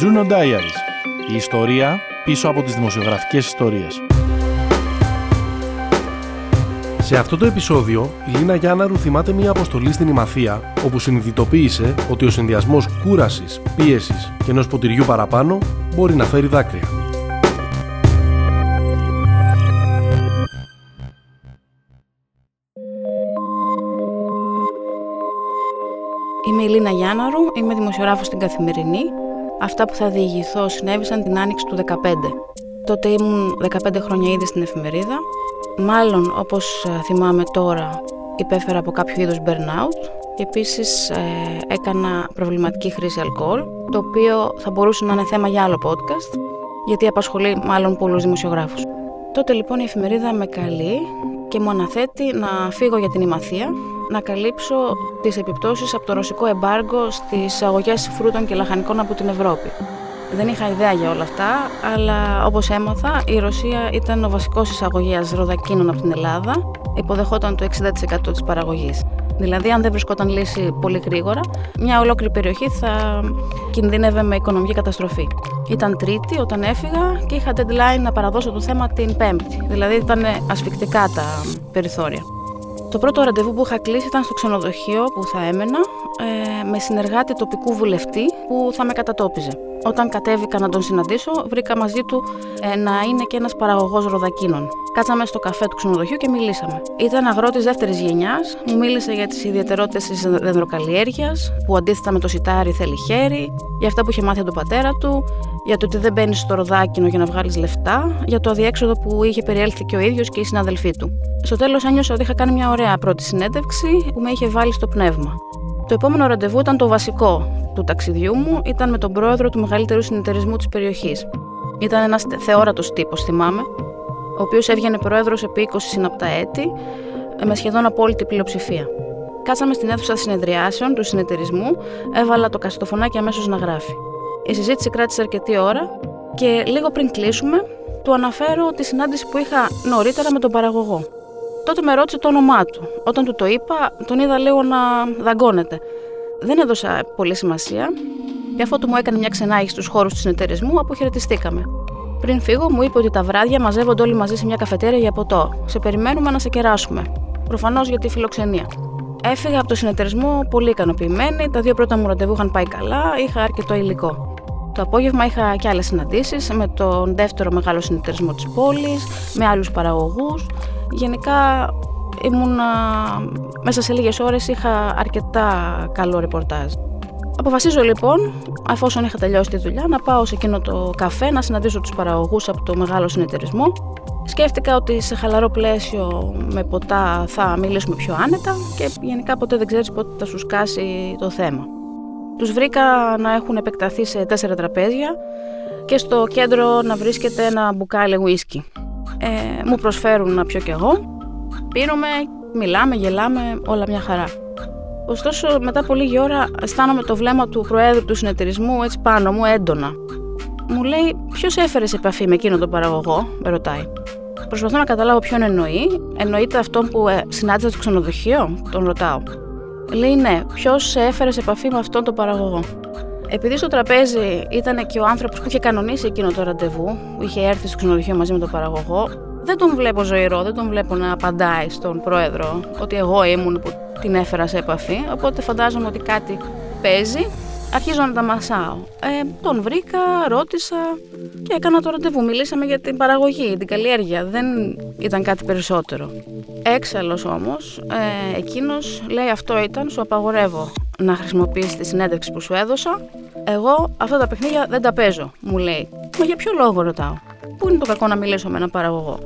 Juno Diaries. Η ιστορία πίσω από τις δημοσιογραφικές ιστορίες. Σε αυτό το επεισόδιο, η Λίνα Γιάνναρου θυμάται μια αποστολή στην Ημαθία, όπου συνειδητοποίησε ότι ο συνδυασμός κούρασης, πίεσης και ενός ποτηριού παραπάνω μπορεί να φέρει δάκρυα. Είμαι η Λίνα Γιάνναρου, είμαι δημοσιογράφος στην Καθημερινή. Αυτά που θα διηγηθώ συνέβησαν την άνοιξη του 2015. Τότε ήμουν 15 χρόνια ήδη στην εφημερίδα. Μάλλον, όπως ε, θυμάμαι τώρα, υπέφερα από κάποιο είδος burnout. Επίσης, ε, έκανα προβληματική χρήση αλκοόλ, το οποίο θα μπορούσε να είναι θέμα για άλλο podcast, γιατί απασχολεί μάλλον πολλούς δημοσιογράφους. Τότε λοιπόν η εφημερίδα με καλεί και μου αναθέτει να φύγω για την Ημαθία να καλύψω τις επιπτώσεις από το ρωσικό εμπάργκο στις αγωγές φρούτων και λαχανικών από την Ευρώπη. Δεν είχα ιδέα για όλα αυτά, αλλά όπως έμαθα, η Ρωσία ήταν ο βασικός εισαγωγέας ροδακίνων από την Ελλάδα, υποδεχόταν το 60% της παραγωγής. Δηλαδή, αν δεν βρισκόταν λύση πολύ γρήγορα, μια ολόκληρη περιοχή θα κινδύνευε με οικονομική καταστροφή. Ήταν Τρίτη όταν έφυγα και είχα deadline να παραδώσω το θέμα την Πέμπτη. Δηλαδή, ήταν ασφικτικά τα περιθώρια. Το πρώτο ραντεβού που είχα κλείσει ήταν στο ξενοδοχείο που θα έμενα ε, με συνεργάτη τοπικού βουλευτή που θα με κατατόπιζε. Όταν κατέβηκα να τον συναντήσω, βρήκα μαζί του ε, να είναι και ένας παραγωγός ροδακίνων. Κάτσαμε στο καφέ του ξενοδοχείου και μιλήσαμε. Ήταν αγρότης δεύτερης γενιάς, μου μίλησε για τις ιδιαιτερότητες της δεντροκαλλιέργεια, που αντίθετα με το σιτάρι θέλει χέρι, για αυτά που είχε μάθει από τον πατέρα του, για το ότι δεν μπαίνεις στο ροδάκινο για να βγάλεις λεφτά, για το αδιέξοδο που είχε περιέλθει και ο ίδιος και οι συναδελφοί του. Στο τέλος ένιωσα ότι είχα κάνει μια ωραία πρώτη συνέντευξη που με είχε βάλει στο πνεύμα. Το επόμενο ραντεβού ήταν το βασικό του ταξιδιού μου, ήταν με τον πρόεδρο του μεγαλύτερου συνεταιρισμού της περιοχής. Ήταν ένας θεόρατος τύπος, θυμάμαι, ο οποίος έβγαινε πρόεδρος επί 20 συναπτά έτη, με σχεδόν απόλυτη πλειοψηφία. Κάτσαμε στην αίθουσα συνεδριάσεων του συνεταιρισμού, έβαλα το καστοφωνάκι αμέσως να γράφει. Η συζήτηση κράτησε αρκετή ώρα και λίγο πριν κλείσουμε, του αναφέρω τη συνάντηση που είχα νωρίτερα με τον παραγωγό. Τότε με ρώτησε το όνομά του. Όταν του το είπα, τον είδα λίγο να δαγκώνεται. Δεν έδωσα πολύ σημασία και αφού του μου έκανε μια ξενάγηση στους χώρους του συνεταιρισμού, αποχαιρετιστήκαμε. Πριν φύγω, μου είπε ότι τα βράδια μαζεύονται όλοι μαζί σε μια καφετέρια για ποτό. Σε περιμένουμε να σε κεράσουμε. Προφανώς για τη φιλοξενία. Έφυγα από το συνεταιρισμό πολύ ικανοποιημένη. Τα δύο πρώτα μου ραντεβού είχαν πάει καλά, είχα αρκετό υλικό. Το απόγευμα είχα και άλλες συναντήσεις με τον δεύτερο μεγάλο συνεταιρισμό της πόλης, με άλλους παραγωγούς. Γενικά ήμουν μέσα σε λίγες ώρες είχα αρκετά καλό ρεπορτάζ. Αποφασίζω λοιπόν, εφόσον είχα τελειώσει τη δουλειά, να πάω σε εκείνο το καφέ να συναντήσω τους παραγωγούς από το μεγάλο συνεταιρισμό. Σκέφτηκα ότι σε χαλαρό πλαίσιο με ποτά θα μιλήσουμε πιο άνετα και γενικά ποτέ δεν ξέρεις πότε θα σου σκάσει το θέμα. Τους βρήκα να έχουν επεκταθεί σε τέσσερα τραπέζια και στο κέντρο να βρίσκεται ένα μπουκάλι ουίσκι. Ε, μου προσφέρουν να πιω κι εγώ. Πίνουμε, μιλάμε, γελάμε, όλα μια χαρά. Ωστόσο, μετά από λίγη ώρα αισθάνομαι το βλέμμα του Προέδρου του συνεταιρισμού έτσι πάνω μου έντονα. Μου λέει, Ποιος έφερες σε επαφή με εκείνον τον παραγωγό, με ρωτάει. Προσπαθώ να καταλάβω ποιον εννοεί. Εννοείται αυτόν που ε, συνάντησα στο ξενοδοχείο, τον ρωτάω. Λέει ναι, ποιος σε έφερες σε επαφή με αυτόν τον παραγωγό; Επειδή στο τραπέζι ήταν και ο άνθρωπος που είχε κανονίσει εκείνο το ραντεβού, που είχε έρθει στο ξενοδοχείο μαζί με τον παραγωγό, δεν τον βλέπω ζωηρό, δεν τον βλέπω να απαντάει στον πρόεδρο ότι εγώ ήμουν που την έφερα σε επαφή. Οπότε φαντάζομαι ότι κάτι παίζει. Αρχίζω να τα μασάω. Ε, τον βρήκα, ρώτησα και έκανα το ραντεβού. Μιλήσαμε για την παραγωγή, την καλλιέργεια. Δεν ήταν κάτι περισσότερο. Έξαλλος όμως, ε, εκείνος λέει αυτό ήταν, σου απαγορεύω να χρησιμοποιήσεις τη συνέντευξη που σου έδωσα. Εγώ αυτά τα παιχνίδια δεν τα παίζω, μου λέει. Μα για ποιο λόγο ρωτάω; Πού είναι το κακό να μιλήσω με έναν παραγωγό;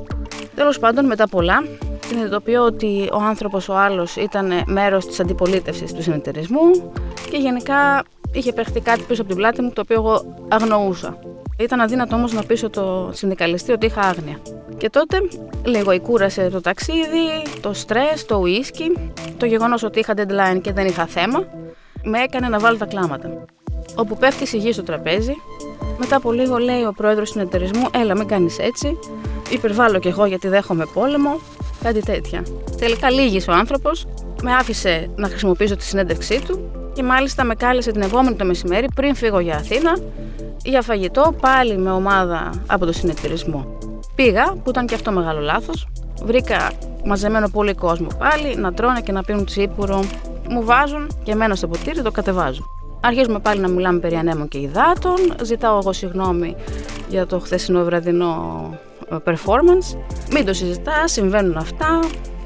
Τέλος πάντων, μετά πολλά, συνειδητοποιώ ότι ο άνθρωπος ο άλλος ήταν μέρος της αντιπολίτευσης του συνεταιρισμού και γενικά είχε παιχτεί κάτι πίσω από την πλάτη μου το οποίο εγώ αγνοούσα. Ήταν αδύνατο όμως να πείσω το συνδικαλιστή ότι είχα άγνοια. Και τότε λίγο η κούρασε το ταξίδι, το στρες, το ουίσκι, το γεγονός ότι είχα deadline και δεν είχα θέμα, με έκανε να βάλω τα κλάματα. Όπου πέφτει η γη στο τραπέζι, μετά από λίγο λέει ο πρόεδρος του συνεταιρισμού: Έλα, μην κάνεις έτσι. Υπερβάλλω κι εγώ γιατί δέχομαι πόλεμο. Κάτι τέτοια. Τελικά λύγει ο άνθρωπος, με άφησε να χρησιμοποιήσω τη συνέντευξή του Και μάλιστα με κάλεσε την επόμενη το μεσημέρι πριν φύγω για Αθήνα για φαγητό πάλι με ομάδα από το συνεταιρισμό. Πήγα, που ήταν και αυτό μεγάλο λάθος. Βρήκα μαζεμένο πολύ κόσμο πάλι να τρώνε και να πίνουν τσίπουρο. Μου βάζουν και εμένα στο ποτήρι το κατεβάζω. Αρχίζουμε πάλι να μιλάμε περί ανέμων και υδάτων. Ζητάω εγώ συγγνώμη για το χθεσινό βραδινό ε, performance. Μην το συζητάς, συμβαίνουν αυτά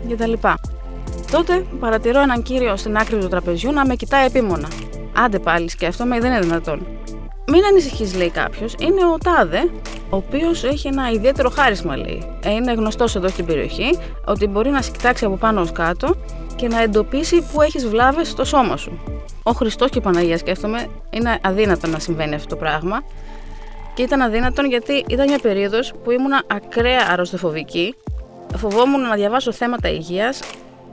κτλ. Τότε παρατηρώ έναν κύριο στην άκρη του τραπεζιού να με κοιτάει επίμονα. Άντε πάλι, σκέφτομαι, δεν είναι δυνατόν. Μην ανησυχείς, λέει κάποιος, είναι ο Τάδε, ο οποίος έχει ένα ιδιαίτερο χάρισμα, λέει. Ε, είναι γνωστός εδώ στην περιοχή ότι μπορεί να σε κοιτάξει από πάνω ως κάτω και να εντοπίσει που έχεις βλάβες στο σώμα σου. Ο Χριστός και η Παναγίας, σκέφτομαι, είναι αδύνατο να συμβαίνει αυτό το πράγμα. Και ήταν αδύνατον γιατί ήταν μια περίοδος που ήμουν ακραία αρρωστοφοβική. Φοβόμουν να διαβάσω θέματα υγείας,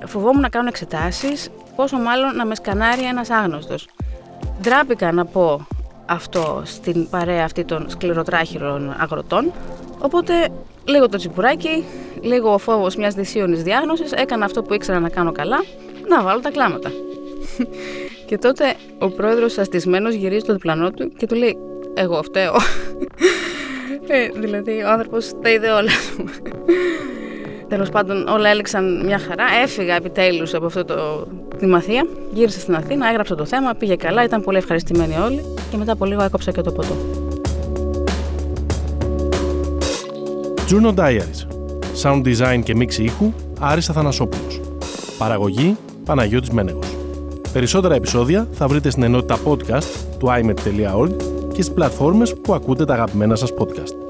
φοβόμουν να κάνω εξετάσεις, πόσο μάλλον να με σκανάρει ένας άγνωστος. Ντράπηκα να πω αυτό στην παρέα αυτή των σκληροτράχυρων αγροτών. Οπότε λίγο το τσιπουράκι, λίγο ο φόβος μιας δυσίωνης διάγνωσης, έκανα αυτό που ήξερα να κάνω καλά, να βάλω τα κλάματα. και τότε ο πρόεδρος αστισμένο γυρίζει στο διπλανό του και του λέει: Εγώ φταίω. ε, δηλαδή ο άνθρωπος τα είδε όλα. Τέλος πάντων, όλα έλεξαν μια χαρά. Έφυγα επιτέλους από αυτό το, τη μαθία. Γύρισα στην Αθήνα, έγραψα το θέμα, πήγε καλά, ήταν πολύ ευχαριστημένοι όλοι και μετά από λίγο έκοψα και το ποτό. Juno Diaries. Sound design και μίξη ήχου Άρης Αθανασόπουλος. Παραγωγή Παναγιώτης Μένεγος. Περισσότερα επεισόδια θα βρείτε στην ενότητα podcast του imet.org και στις πλατφόρμες που ακούτε τα αγαπημένα σας podcast.